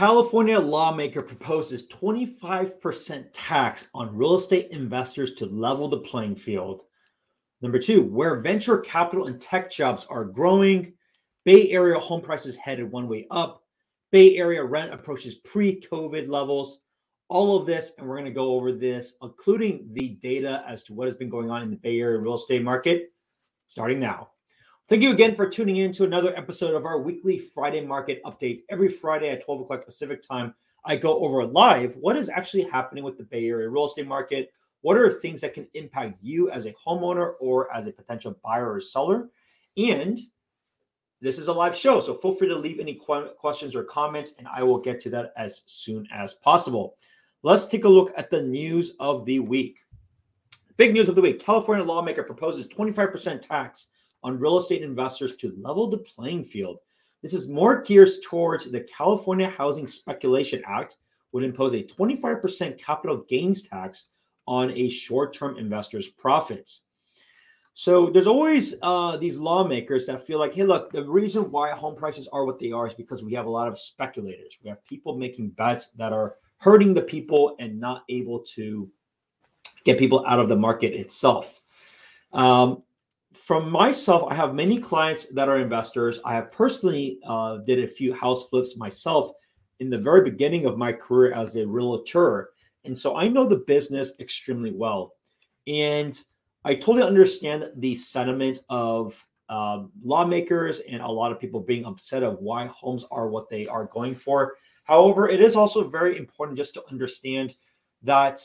California lawmaker proposes 25% tax on real estate investors to level the playing field. Number two, where venture capital and tech jobs are growing, Bay Area home prices headed one way up. Bay Area rent approaches pre COVID levels. All of this, and we're going to go over this, including the data as to what has been going on in the Bay Area real estate market, starting now. Thank you again for tuning in to another episode of our weekly Friday market update. Every Friday at 12 o'clock Pacific time, I go over live what is actually happening with the Bay Area real estate market. What are things that can impact you as a homeowner or as a potential buyer or seller? And this is a live show, so feel free to leave any qu- questions or comments, and I will get to that as soon as possible. Let's take a look at the news of the week. Big news of the week California lawmaker proposes 25% tax on real estate investors to level the playing field. This is more geared towards the California Housing Speculation Act, would impose a 25% capital gains tax on a short-term investor's profits. So there's always uh, these lawmakers that feel like, hey, look, the reason why home prices are what they are is because we have a lot of speculators. We have people making bets that are hurting the people and not able to get people out of the market itself. Um, from myself, I have many clients that are investors. I have personally uh, did a few house flips myself in the very beginning of my career as a realtor, and so I know the business extremely well. And I totally understand the sentiment of uh, lawmakers and a lot of people being upset of why homes are what they are going for. However, it is also very important just to understand that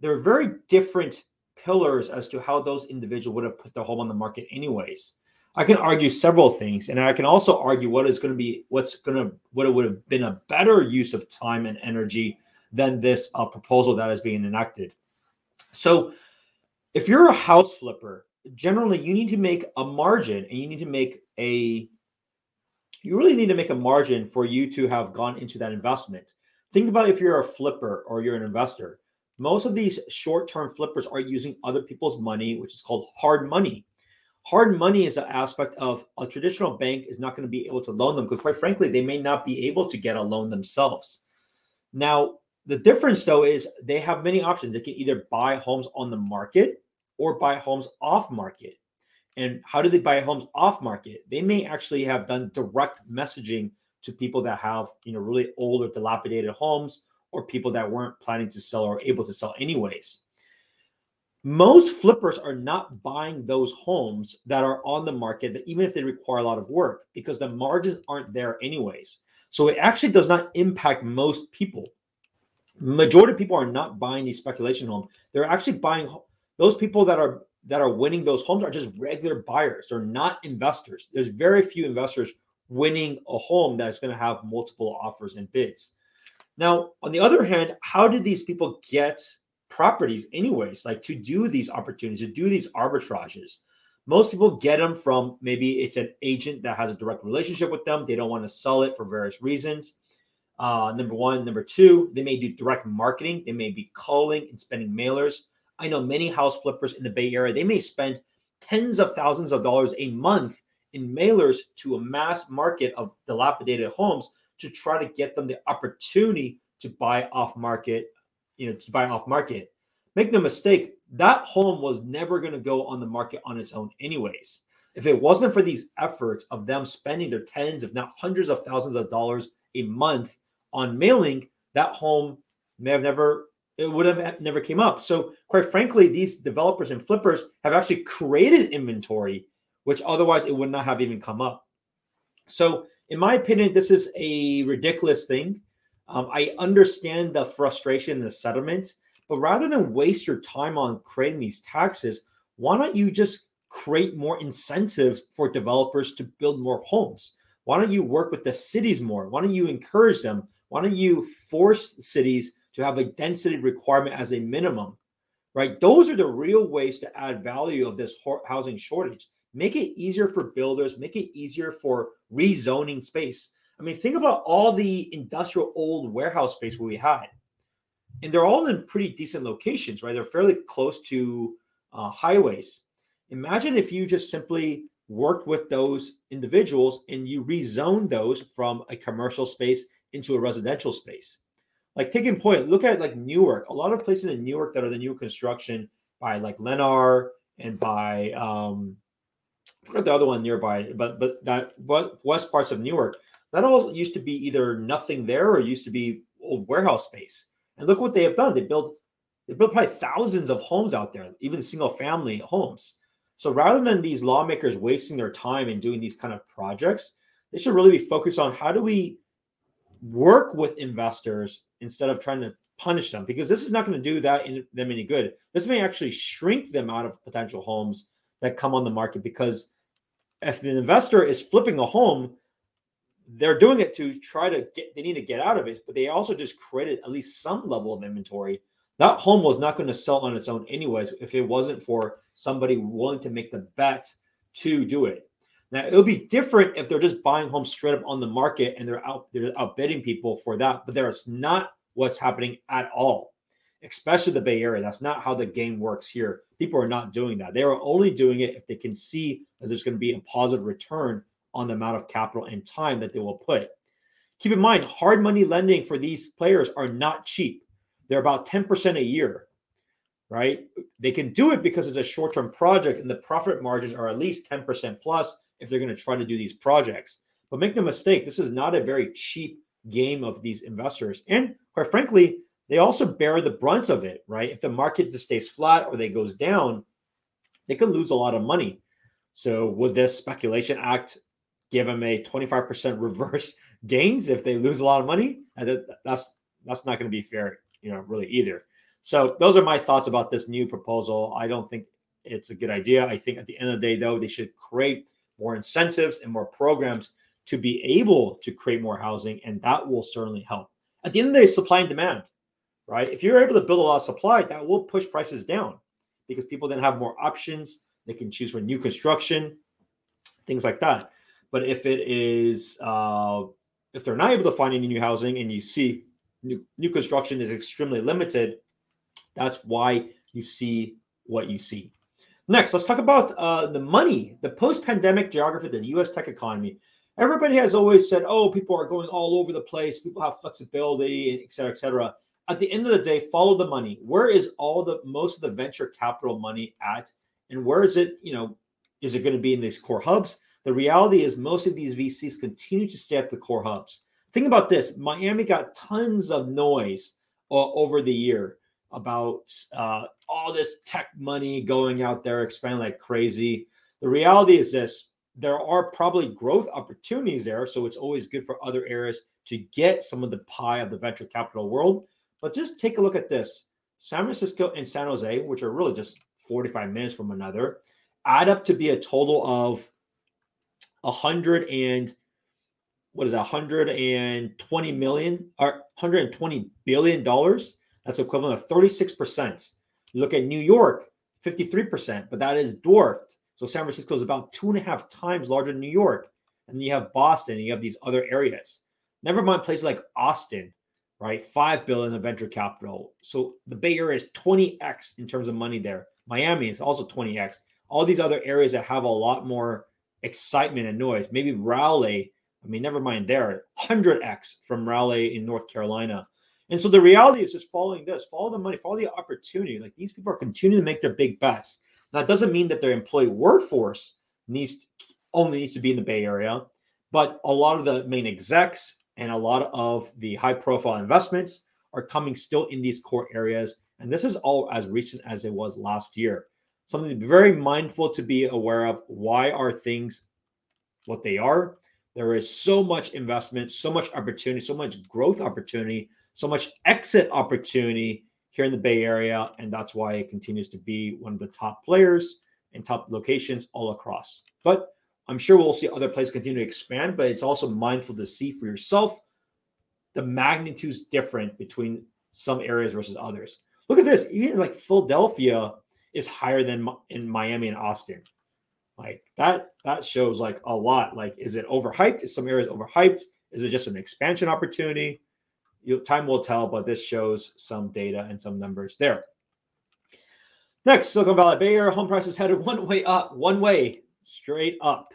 there are very different pillars as to how those individuals would have put their home on the market anyways. I can argue several things, and I can also argue what is going to be what's going to what it would have been a better use of time and energy than this uh, proposal that is being enacted. So, if you're a house flipper, generally you need to make a margin, and you need to make a you really need to make a margin for you to have gone into that investment. Think about if you're a flipper or you're an investor most of these short-term flippers are using other people's money, which is called hard money. Hard money is an aspect of a traditional bank is not going to be able to loan them because, quite frankly, they may not be able to get a loan themselves. Now, the difference though is they have many options. They can either buy homes on the market or buy homes off market. And how do they buy homes off market? They may actually have done direct messaging to people that have, you know, really old or dilapidated homes or people that weren't planning to sell or able to sell anyways. Most flippers are not buying those homes that are on the market, that even if they require a lot of work, because the margins aren't there anyways. So it actually does not impact most people. Majority of people are not buying these speculation homes. They're actually buying those people that are that are winning those homes are just regular buyers. They're not investors. There's very few investors winning a home that's going to have multiple offers and bids. Now, on the other hand, how did these people get properties, anyways, like to do these opportunities, to do these arbitrages? Most people get them from maybe it's an agent that has a direct relationship with them. They don't want to sell it for various reasons. Uh, number one. Number two, they may do direct marketing. They may be calling and spending mailers. I know many house flippers in the Bay Area, they may spend tens of thousands of dollars a month in mailers to a mass market of dilapidated homes to try to get them the opportunity to buy off market, you know, to buy off market. Make no mistake, that home was never going to go on the market on its own, anyways. If it wasn't for these efforts of them spending their tens, if not hundreds of thousands of dollars a month on mailing, that home may have never it would have never came up. So, quite frankly, these developers and flippers have actually created inventory, which otherwise it would not have even come up. So, in my opinion, this is a ridiculous thing. Um, I understand the frustration, and the settlement, but rather than waste your time on creating these taxes, why don't you just create more incentives for developers to build more homes? Why don't you work with the cities more? Why don't you encourage them? Why don't you force cities to have a density requirement as a minimum? Right? Those are the real ways to add value of this housing shortage make it easier for builders, make it easier for rezoning space. I mean, think about all the industrial old warehouse space we had, and they're all in pretty decent locations, right? They're fairly close to uh, highways. Imagine if you just simply worked with those individuals and you rezoned those from a commercial space into a residential space. Like taking point, look at like Newark. A lot of places in Newark that are the new construction by like Lennar and by um forgot the other one nearby, but but that west parts of Newark, that all used to be either nothing there or used to be old warehouse space. And look what they have done. They built they built probably thousands of homes out there, even single family homes. So rather than these lawmakers wasting their time and doing these kind of projects, they should really be focused on how do we work with investors instead of trying to punish them because this is not going to do that in them any good. This may actually shrink them out of potential homes that come on the market because if the investor is flipping a home, they're doing it to try to get they need to get out of it, but they also just created at least some level of inventory. That home was not going to sell on its own anyways if it wasn't for somebody willing to make the bet to do it. Now it'll be different if they're just buying homes straight up on the market and they're out they're outbidding people for that, but there's not what's happening at all, especially the Bay Area. That's not how the game works here. People are not doing that. They are only doing it if they can see that there's going to be a positive return on the amount of capital and time that they will put. Keep in mind, hard money lending for these players are not cheap. They're about 10% a year, right? They can do it because it's a short term project and the profit margins are at least 10% plus if they're going to try to do these projects. But make no mistake, this is not a very cheap game of these investors. And quite frankly, they also bear the brunt of it, right? If the market just stays flat or they goes down, they could lose a lot of money. So would this speculation act give them a 25% reverse gains if they lose a lot of money? That's that's not going to be fair, you know, really either. So those are my thoughts about this new proposal. I don't think it's a good idea. I think at the end of the day, though, they should create more incentives and more programs to be able to create more housing, and that will certainly help. At the end of the day, supply and demand, right? If you're able to build a lot of supply, that will push prices down because people then have more options. They can choose for new construction, things like that. But if it is, uh, if they're not able to find any new housing and you see new, new construction is extremely limited, that's why you see what you see. Next, let's talk about uh, the money, the post pandemic geography of the US tech economy everybody has always said, oh, people are going all over the place, people have flexibility, et cetera, et cetera. At the end of the day, follow the money. Where is all the most of the venture capital money at? And where is it, you know, is it going to be in these core hubs? The reality is most of these VCs continue to stay at the core hubs. Think about this Miami got tons of noise uh, over the year about uh, all this tech money going out there, expanding like crazy. The reality is this there are probably growth opportunities there. So it's always good for other areas to get some of the pie of the venture capital world. But just take a look at this San Francisco and San Jose, which are really just 45 minutes from another, add up to be a total of 100 and what is that 120 million or 120 billion dollars that's equivalent of 36% you look at new york 53% but that is dwarfed so San Francisco is about two and a half times larger than New York. And you have Boston, and you have these other areas. Never mind places like Austin, right? Five billion of venture capital. So the Bay Area is 20x in terms of money there. Miami is also 20x. All these other areas that have a lot more excitement and noise. Maybe Raleigh, I mean, never mind there, 100x from Raleigh in North Carolina. And so the reality is just following this, follow the money, follow the opportunity. Like these people are continuing to make their big bets. Now, it doesn't mean that their employee workforce needs only needs to be in the Bay Area, but a lot of the main execs and a lot of the high profile investments are coming still in these core areas. And this is all as recent as it was last year. Something to be very mindful to be aware of. Why are things what they are? There is so much investment, so much opportunity, so much growth opportunity, so much exit opportunity here in the Bay Area, and that's why it continues to be one of the top players and top locations all across. But I'm sure we'll see other places continue to expand, but it's also mindful to see for yourself the magnitudes different between some areas versus others. Look at this, even like Philadelphia is higher than in Miami and Austin. Like that, that shows like a lot. Like, is it overhyped? Is some areas overhyped? Is it just an expansion opportunity? you, time will tell, but this shows some data and some numbers there. Next, Silicon Valley Bay Area home prices headed one way up, one way straight up.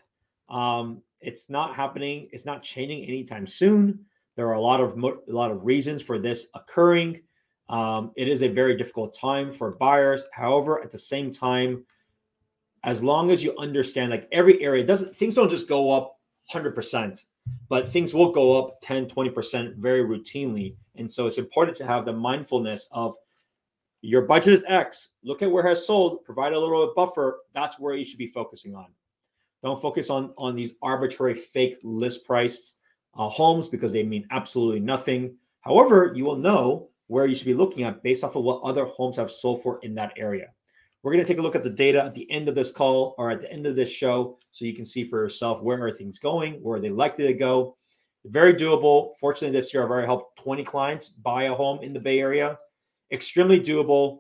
Um, it's not happening. It's not changing anytime soon. There are a lot of a lot of reasons for this occurring. Um, it is a very difficult time for buyers. However, at the same time, as long as you understand, like every area doesn't things don't just go up 100%, but things will go up 10, 20% very routinely. And so it's important to have the mindfulness of your budget is X. Look at where it has sold, provide a little buffer. That's where you should be focusing on. Don't focus on, on these arbitrary fake list priced uh, homes because they mean absolutely nothing. However, you will know where you should be looking at based off of what other homes have sold for in that area. We're going to take a look at the data at the end of this call or at the end of this show so you can see for yourself where are things going, where are they likely to go. Very doable. Fortunately, this year I've already helped 20 clients buy a home in the Bay Area. Extremely doable,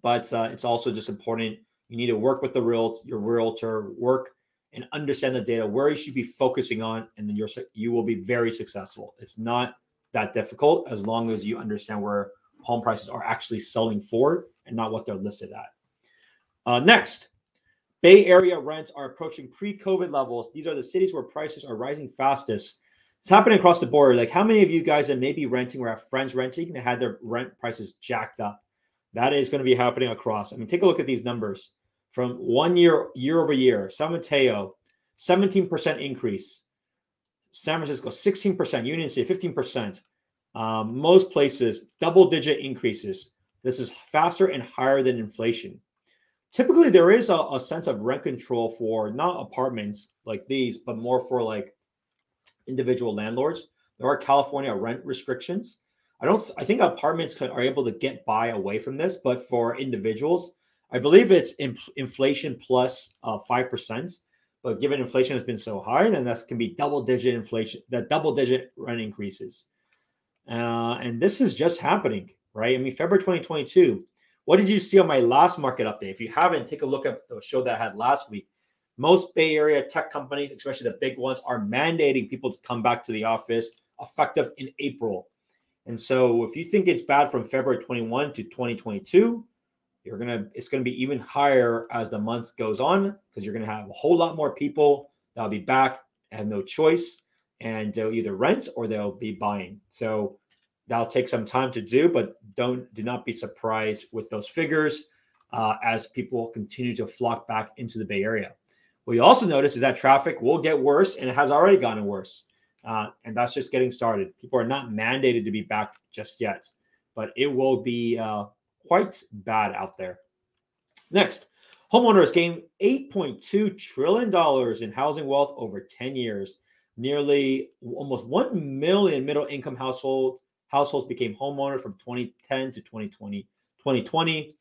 but uh, it's also just important. You need to work with the real your realtor, work and understand the data where you should be focusing on, and then you're you will be very successful. It's not that difficult as long as you understand where home prices are actually selling for and not what they're listed at. Uh, next, Bay Area rents are approaching pre-COVID levels. These are the cities where prices are rising fastest. It's happening across the board. Like, how many of you guys that may be renting or have friends renting that had their rent prices jacked up? That is going to be happening across. I mean, take a look at these numbers from one year year over year. San Mateo, 17% increase. San Francisco, 16%. Union City, 15%. Um, most places, double digit increases. This is faster and higher than inflation typically there is a, a, sense of rent control for not apartments like these, but more for like individual landlords. There are California rent restrictions. I don't. I think apartments can, are able to get by away from this, but for individuals, I believe it's in, inflation plus uh, five uh, percent. But given inflation has been so high, then that can be double digit inflation, that double digit rent increases. Uh, and this is just happening, right? I mean, February 2022, what did you see on my last market update? If you haven't, take a look at the show that I had last week. Most Bay Area tech companies, especially the big ones, are mandating people to come back to the office effective in April. And so if you think it's bad from February 21 to 2022, you're gonna it's gonna be even higher as the month goes on because you're gonna have a whole lot more people that'll be back and no choice and they'll either rent or they'll be buying. So That'll take some time to do, but don't do not be surprised with those figures uh, as people continue to flock back into the Bay Area. What you also notice is that traffic will get worse, and it has already gotten worse. Uh, and that's just getting started. People are not mandated to be back just yet, but it will be uh, quite bad out there. Next, homeowners gained $8.2 trillion in housing wealth over 10 years. Nearly almost 1 million middle income household households became homeowners from 2010 to 2020. 2020.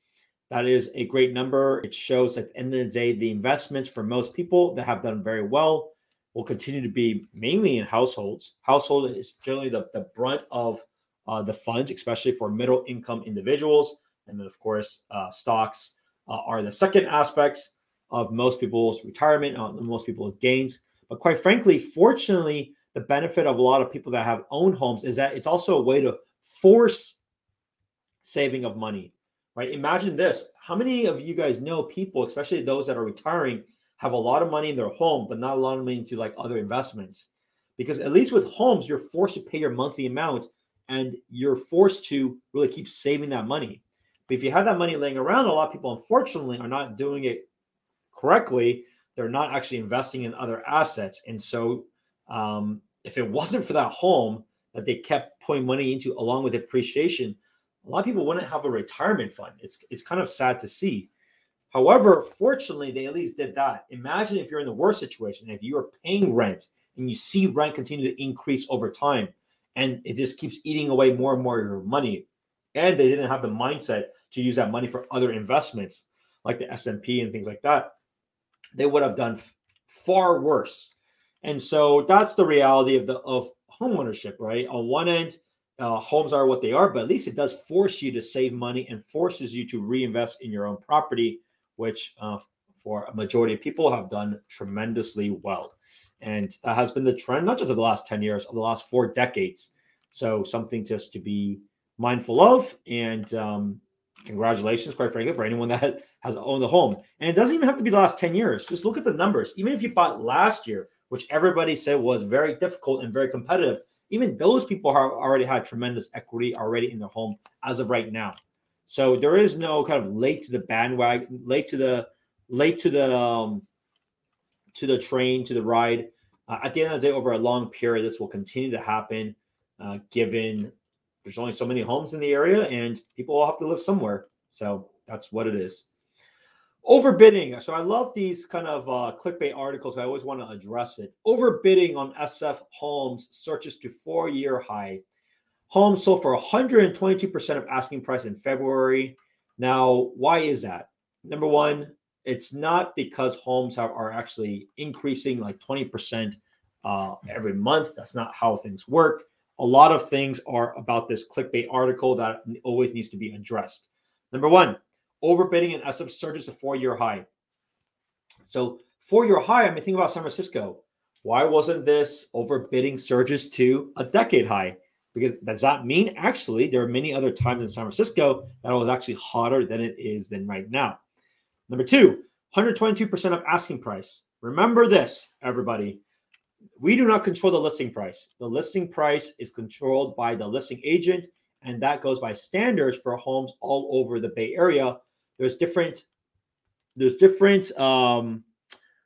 That is a great number. It shows at the end of the day, the investments for most people that have done very well will continue to be mainly in households. Household is generally the, the brunt of uh, the funds, especially for middle income individuals. And then, of course, uh, stocks uh, are the second aspects of most people's retirement, uh, most people's gains. But quite frankly, fortunately, the benefit of a lot of people that have owned homes is that it's also a way to force saving of money, right? Imagine this. How many of you guys know people, especially those that are retiring, have a lot of money in their home, but not a lot of money into like other investments? Because at least with homes, you're forced to pay your monthly amount and you're forced to really keep saving that money. But if you have that money laying around, a lot of people unfortunately are not doing it correctly. They're not actually investing in other assets. And so um, if it wasn't for that home that they kept putting money into along with appreciation, a lot of people wouldn't have a retirement fund. It's it's kind of sad to see. However, fortunately, they at least did that. Imagine if you're in the worst situation, if you are paying rent and you see rent continue to increase over time, and it just keeps eating away more and more of your money, and they didn't have the mindset to use that money for other investments like the S&P and things like that, they would have done far worse and so that's the reality of the of homeownership, right? On one end, uh, homes are what they are, but at least it does force you to save money and forces you to reinvest in your own property, which uh, for a majority of people have done tremendously well. And that has been the trend, not just of the last 10 years, of the last four decades. So something just to be mindful of. And um, congratulations, quite frankly, for anyone that has owned a home. And it doesn't even have to be the last 10 years. Just look at the numbers. Even if you bought last year, which everybody said was very difficult and very competitive. even those people have already had tremendous equity already in their home as of right now. So there is no kind of late to the bandwagon, late to the late to the um, to the train to the ride. Uh, at the end of the day, over a long period, this will continue to happen, uh, given there's only so many homes in the area and people will have to live somewhere. So that's what it is. Overbidding. So I love these kind of uh, clickbait articles. I always want to address it. Overbidding on SF homes searches to four year high. Homes sold for 122% of asking price in February. Now, why is that? Number one, it's not because homes have, are actually increasing like 20% uh, every month. That's not how things work. A lot of things are about this clickbait article that always needs to be addressed. Number one, overbidding and SF surges to four year high. So, four year high, I mean, think about San Francisco. Why wasn't this overbidding surges to a decade high? Because does that mean actually there are many other times in San Francisco that it was actually hotter than it is than right now? Number two, 122% of asking price. Remember this, everybody. We do not control the listing price. The listing price is controlled by the listing agent, and that goes by standards for homes all over the Bay Area. There's different there's different um,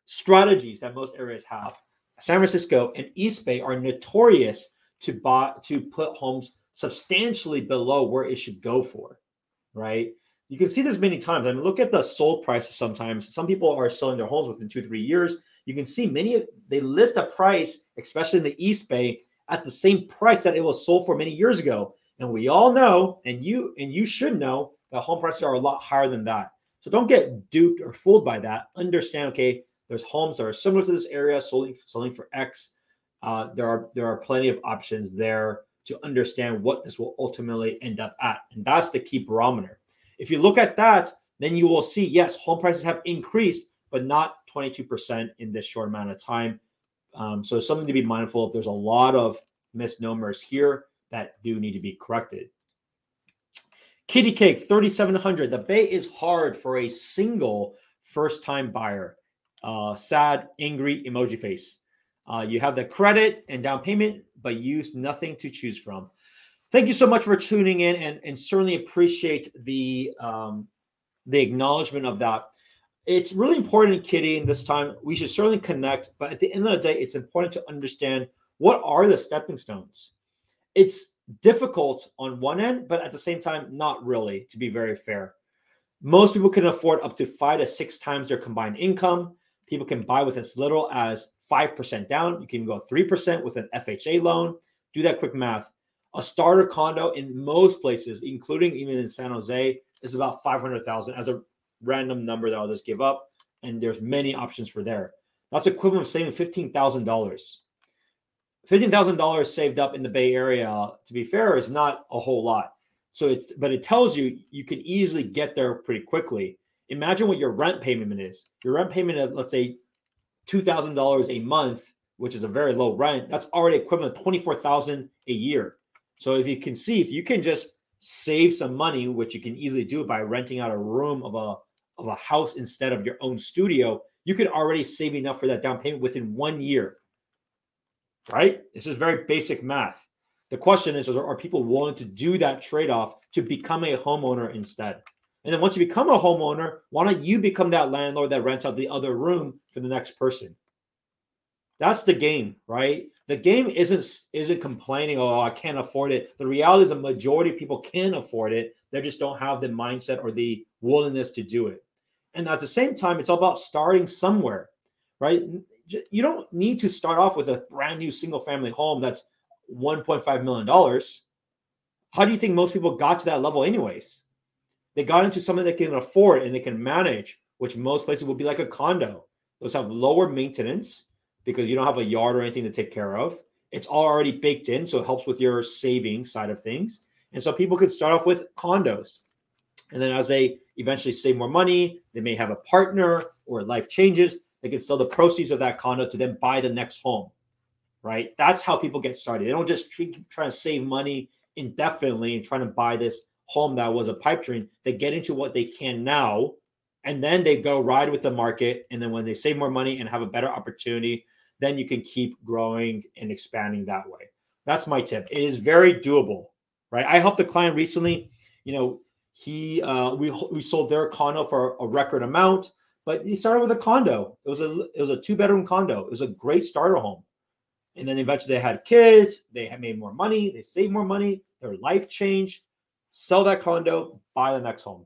strategies that most areas have. San Francisco and East Bay are notorious to buy to put homes substantially below where it should go for, right? You can see this many times. I mean, look at the sold prices sometimes. Some people are selling their homes within two, three years. You can see many, they list a price, especially in the East Bay, at the same price that it was sold for many years ago. And we all know, and you and you should know that home prices are a lot higher than that. So don't get duped or fooled by that. Understand, okay, there's homes that are similar to this area, selling selling for X. Uh, there are there are plenty of options there to understand what this will ultimately end up at, and that's the key barometer. If you look at that, then you will see yes, home prices have increased, but not 22% in this short amount of time. Um, so something to be mindful of. There's a lot of misnomers here that do need to be corrected. Kitty Cake 3700. The Bay is hard for a single first time buyer. Uh, sad, angry emoji face. Uh, you have the credit and down payment, but use nothing to choose from. Thank you so much for tuning in and, and certainly appreciate the um, the acknowledgement of that. It's really important, Kitty, in this time. We should certainly connect, but at the end of the day, it's important to understand what are the stepping stones. It's difficult on one end, but at the same time, not really, to be very fair. Most people can afford up to five to six times their combined income. People can buy with as little as 5% down. You can go 3% with an FHA loan. Do that quick math. A starter condo in most places, including even in San Jose, is about 500,000 as a random number that I'll just give up. And there's many options for there. That's equivalent of saving $15,000. $15,000 saved up in the Bay Area, to be fair, is not a whole lot. So it's, but it tells you you can easily get there pretty quickly. Imagine what your rent payment is. Your rent payment of, let's say, $2,000 a month, which is a very low rent, that's already equivalent to 24000 a year. So if you can see, if you can just save some money, which you can easily do by renting out a room of a of a house instead of your own studio, you could already save enough for that down payment within one year right? This is very basic math. The question is, are people willing to do that trade off to become a homeowner instead? And then once you become a homeowner, why don't you become that landlord that rents out the other room for the next person? That's the game, right? The game isn't isn't complaining, oh, I can't afford it. The reality is a majority of people can afford it. They just don't have the mindset or the willingness to do it. And at the same time, it's all about starting somewhere, right? you don't need to start off with a brand new single family home that's 1.5 million dollars how do you think most people got to that level anyways they got into something they can afford and they can manage which most places would be like a condo those have lower maintenance because you don't have a yard or anything to take care of it's already baked in so it helps with your saving side of things and so people could start off with condos and then as they eventually save more money they may have a partner or life changes they can sell the proceeds of that condo to then buy the next home, right? That's how people get started. They don't just keep trying to save money indefinitely and trying to buy this home that was a pipe dream. They get into what they can now, and then they go ride with the market. And then when they save more money and have a better opportunity, then you can keep growing and expanding that way. That's my tip. It is very doable, right? I helped a client recently. You know, he uh, we we sold their condo for a record amount, but he started with a condo. It was a it was a two bedroom condo. It was a great starter home, and then eventually they had kids. They had made more money. They saved more money. Their life changed. Sell that condo, buy the next home.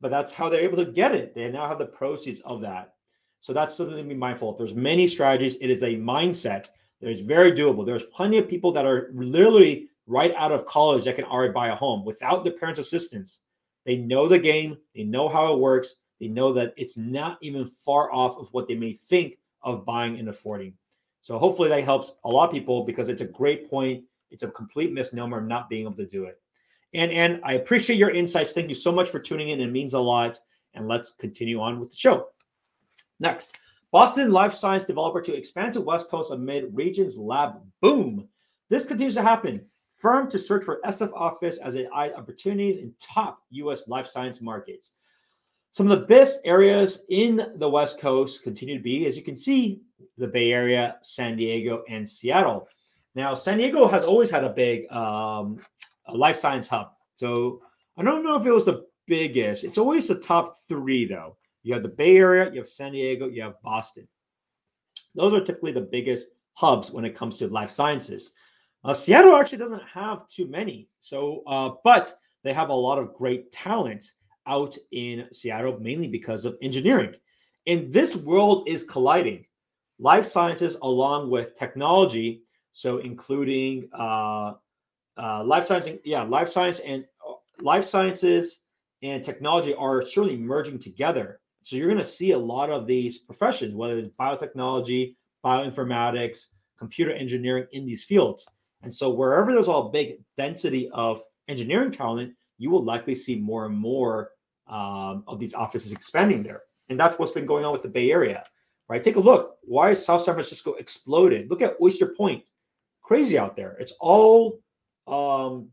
But that's how they're able to get it. They now have the proceeds of that. So that's something to be mindful of. There's many strategies. It is a mindset. There's very doable. There's plenty of people that are literally right out of college that can already buy a home without the parents' assistance. They know the game, they know how it works, they know that it's not even far off of what they may think of buying and affording. So hopefully that helps a lot of people because it's a great point. It's a complete misnomer not being able to do it. And and I appreciate your insights. Thank you so much for tuning in. It means a lot. And let's continue on with the show. Next, Boston life science developer to expand to West Coast amid region's lab boom. This continues to happen. Firm to search for SF office as it eyes opportunities in top U.S. life science markets. Some of the best areas in the West Coast continue to be, as you can see, the Bay Area, San Diego, and Seattle. Now, San Diego has always had a big um, life science hub. So I don't know if it was the biggest. It's always the top three, though. You have the Bay Area, you have San Diego, you have Boston. Those are typically the biggest hubs when it comes to life sciences. Uh, Seattle actually doesn't have too many. So, uh, but they have a lot of great talent out in Seattle, mainly because of engineering. And this world is colliding. Life sciences, along with technology, so including uh, uh, life science, yeah, life science and uh, life sciences and technology are surely merging together. So you're going to see a lot of these professions, whether it's biotechnology, bioinformatics, computer engineering in these fields. And so wherever there's a big density of engineering talent, you will likely see more and more um, of these offices expanding there. And that's what's been going on with the Bay Area, right? Take a look. Why is South San Francisco exploded? Look at Oyster Point. Crazy out there. It's all um,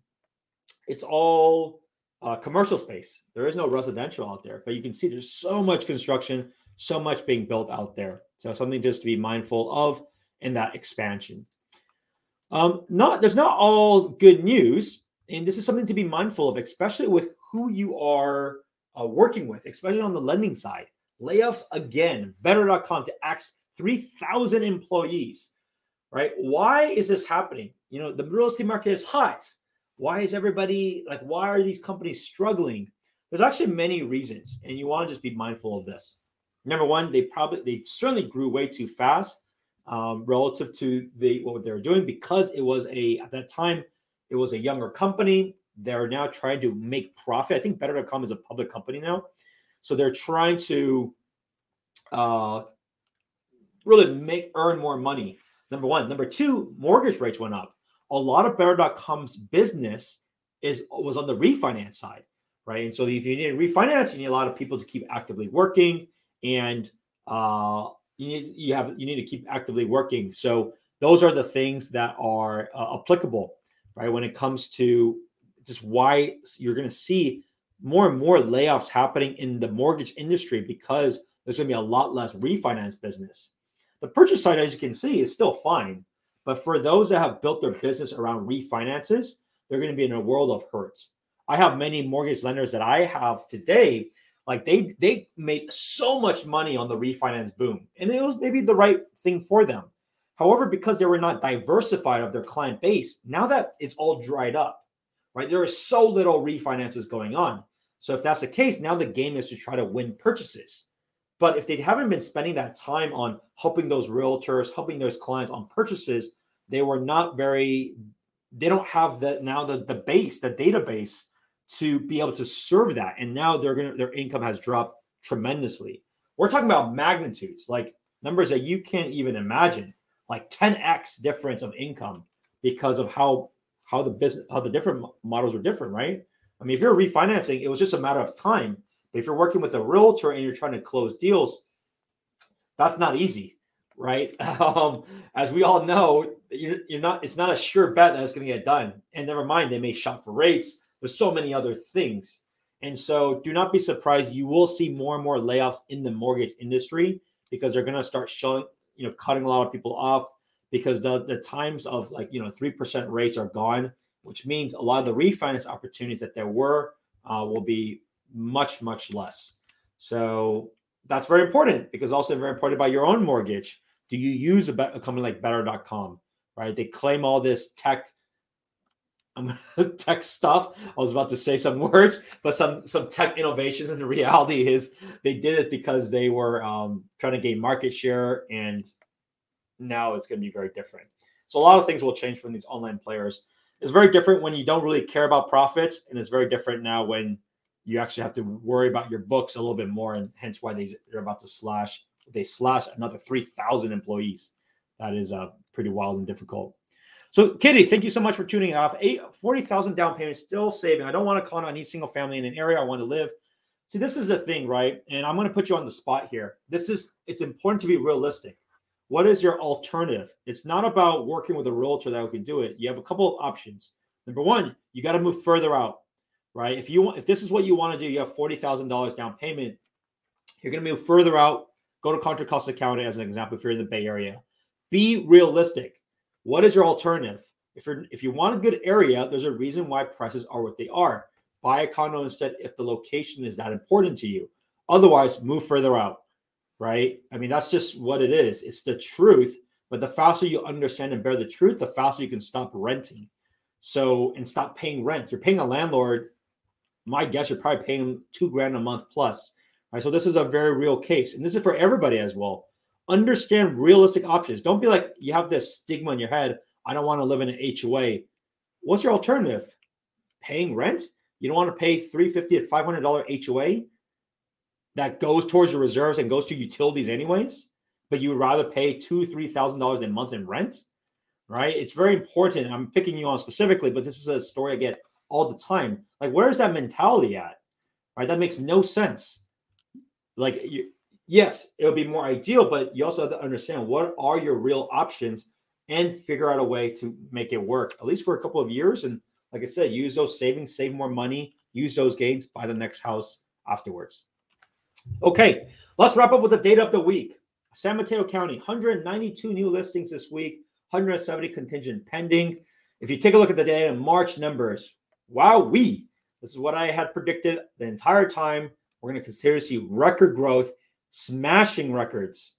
it's all uh, commercial space. There is no residential out there, but you can see there's so much construction, so much being built out there. So something just to be mindful of in that expansion. Um, not there's not all good news, and this is something to be mindful of, especially with who you are uh, working with, especially on the lending side. Layoffs again. Better.com to axe 3,000 employees. Right? Why is this happening? You know, the real estate market is hot. Why is everybody like? Why are these companies struggling? There's actually many reasons, and you want to just be mindful of this. Number one, they probably they certainly grew way too fast um, relative to the what they were doing because it was a at that time it was a younger company. They're now trying to make profit. I think Better.com is a public company now, so they're trying to uh, really make earn more money. Number one. Number two, mortgage rates went up. A lot of Better.com's business is was on the refinance side, right? And so if you need to refinance, you need a lot of people to keep actively working, and uh, you need you have you need to keep actively working. So those are the things that are uh, applicable, right? When it comes to just why you're going to see more and more layoffs happening in the mortgage industry because there's going to be a lot less refinance business. The purchase side, as you can see, is still fine, but for those that have built their business around refinances, they're going to be in a world of hurts. I have many mortgage lenders that I have today like they they made so much money on the refinance boom, and it was maybe the right thing for them. However, because they were not diversified of their client base, now that it's all dried up, right? There is so little refinances going on. So if that's the case, now the game is to try to win purchases. But if they haven't been spending that time on helping those realtors, helping those clients on purchases, they were not very. They don't have the now the the base, the database to be able to serve that. And now they're gonna their income has dropped tremendously. We're talking about magnitudes, like numbers that you can't even imagine, like 10x difference of income because of how how the business how the different models are different, right? I mean, if you're refinancing, it was just a matter of time. But if you're working with a realtor and you're trying to close deals, that's not easy, right? Um, as we all know, you're, you're not. It's not a sure bet that it's going to get done. And never mind, they may shop for rates there's so many other things. And so do not be surprised. You will see more and more layoffs in the mortgage industry because they're going to start showing, you know, cutting a lot of people off because the, the times of like you know 3% rates are gone which means a lot of the refinance opportunities that there were uh, will be much much less so that's very important because also very important about your own mortgage do you use a, a company like better.com right they claim all this tech tech stuff. I was about to say some words, but some some tech innovations. And the reality is, they did it because they were um, trying to gain market share, and now it's going to be very different. So a lot of things will change from these online players. It's very different when you don't really care about profits, and it's very different now when you actually have to worry about your books a little bit more, and hence why they, they're about to slash. They slash another three thousand employees. That is uh, pretty wild and difficult. So, Kitty, thank you so much for tuning off. Eight, 40,000 down payment, still saving. I don't want to count on any single family in an area I want to live. See, this is the thing, right? And I'm going to put you on the spot here. This is, it's important to be realistic. What is your alternative? It's not about working with a realtor that we can do it. You have a couple of options. Number one, you got to move further out, right? If you want, if this is what you want to do, you have $40,000 down payment. You're going to move further out. Go to Contra Costa County as an example if you're in the Bay Area. Be realistic what is your alternative? If you're if you want a good area, there's a reason why prices are what they are. Buy a condo instead if the location is that important to you. Otherwise, move further out. Right? I mean, that's just what it is. It's the truth. But the faster you understand and bear the truth, the faster you can stop renting. So and stop paying rent. You're paying a landlord. My guess you're probably paying two grand a month plus. Right. So this is a very real case, and this is for everybody as well understand realistic options. Don't be like you have this stigma in your head. I don't want to live in an HOA. What's your alternative? Paying rent? You don't want to pay 350 to $500 HOA that goes towards your reserves and goes to utilities anyways, but you would rather pay two, three thousand dollars a month in rent, right? It's very important. I'm picking you on specifically, but this is a story I get all the time. Like, where's that mentality at? Right? That makes no sense. Like you, yes, it would be more ideal, but you also have to understand what are your real options and figure out a way to make it work, at least for a couple of years. And like I said, use those savings, save more money, use those gains, buy the next house afterwards. Okay, let's wrap up with the data of the week. San Mateo County, 192 new listings this week, 170 contingent pending. If you take a look at the data March numbers, wow, we this is what I had predicted the entire time. We're going to consider see record growth smashing records.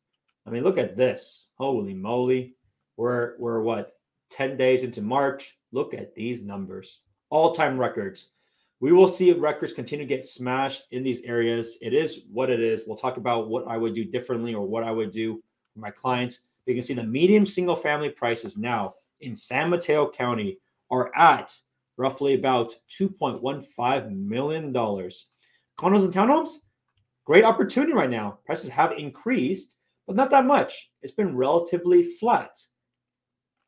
I mean, look at this. Holy moly. We're we're what 10 days into March. Look at these numbers. All-time records. We will see records continue to get smashed in these areas. It is what it is. We'll talk about what I would do differently or what I would do for my clients. You can see the medium single family prices now in San Mateo County are at roughly about $2.15 million. Condos and townhomes, Great opportunity right now. Prices have increased, but not that much. It's been relatively flat.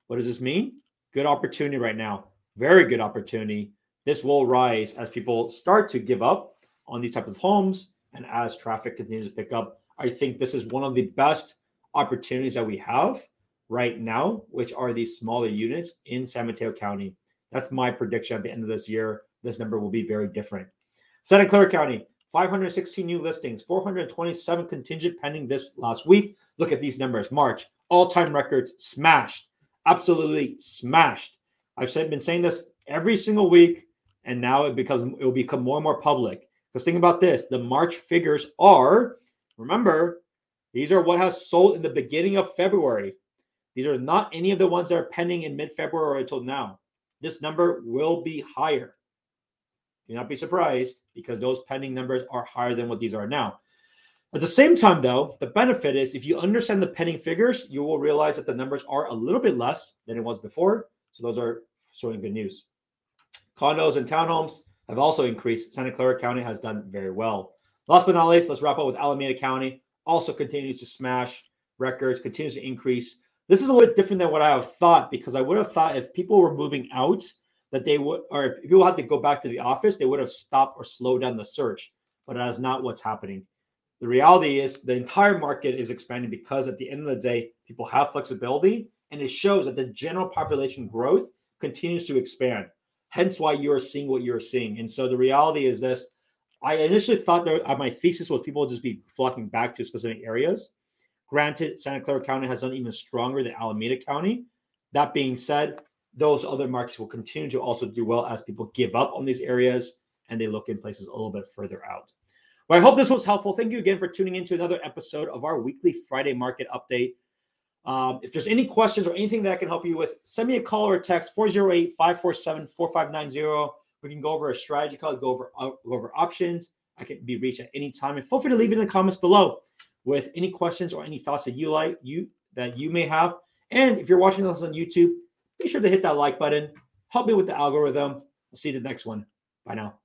What does this mean? Good opportunity right now. Very good opportunity. This will rise as people start to give up on these type of homes and as traffic continues to pick up. I think this is one of the best opportunities that we have right now, which are these smaller units in San Mateo County. That's my prediction at the end of this year. This number will be very different. Santa Clara County, 516 new listings, 427 contingent pending this last week. Look at these numbers. March, all time records smashed, absolutely smashed. I've been saying this every single week, and now it becomes it will become more and more public. Because think about this: the March figures are, remember, these are what has sold in the beginning of February. These are not any of the ones that are pending in mid-February or until now. This number will be higher. Do not be surprised because those pending numbers are higher than what these are now. At the same time, though, the benefit is if you understand the pending figures, you will realize that the numbers are a little bit less than it was before. So those are showing good news. Condos and townhomes have also increased. Santa Clara County has done very well. Last but not least, let's wrap up with Alameda County. Also continues to smash records, continues to increase. This is a little bit different than what I have thought because I would have thought if people were moving out, that they would, or if people had to go back to the office, they would have stopped or slowed down the search. But that is not what's happening. The reality is the entire market is expanding because at the end of the day, people have flexibility and it shows that the general population growth continues to expand. Hence why you're seeing what you're seeing. And so the reality is this I initially thought that uh, my thesis was people would just be flocking back to specific areas. Granted, Santa Clara County has done even stronger than Alameda County. That being said, those other markets will continue to also do well as people give up on these areas and they look in places a little bit further out. Well, I hope this was helpful. Thank you again for tuning into another episode of our weekly Friday market update. Um, if there's any questions or anything that I can help you with, send me a call or a text 408 547 4590. We can go over a strategy call, go over, uh, go over options. I can be reached at any time. And feel free to leave it in the comments below with any questions or any thoughts that you like you that you may have. And if you're watching this on YouTube, be sure to hit that like button. Help me with the algorithm. I'll see you the next one. Bye now.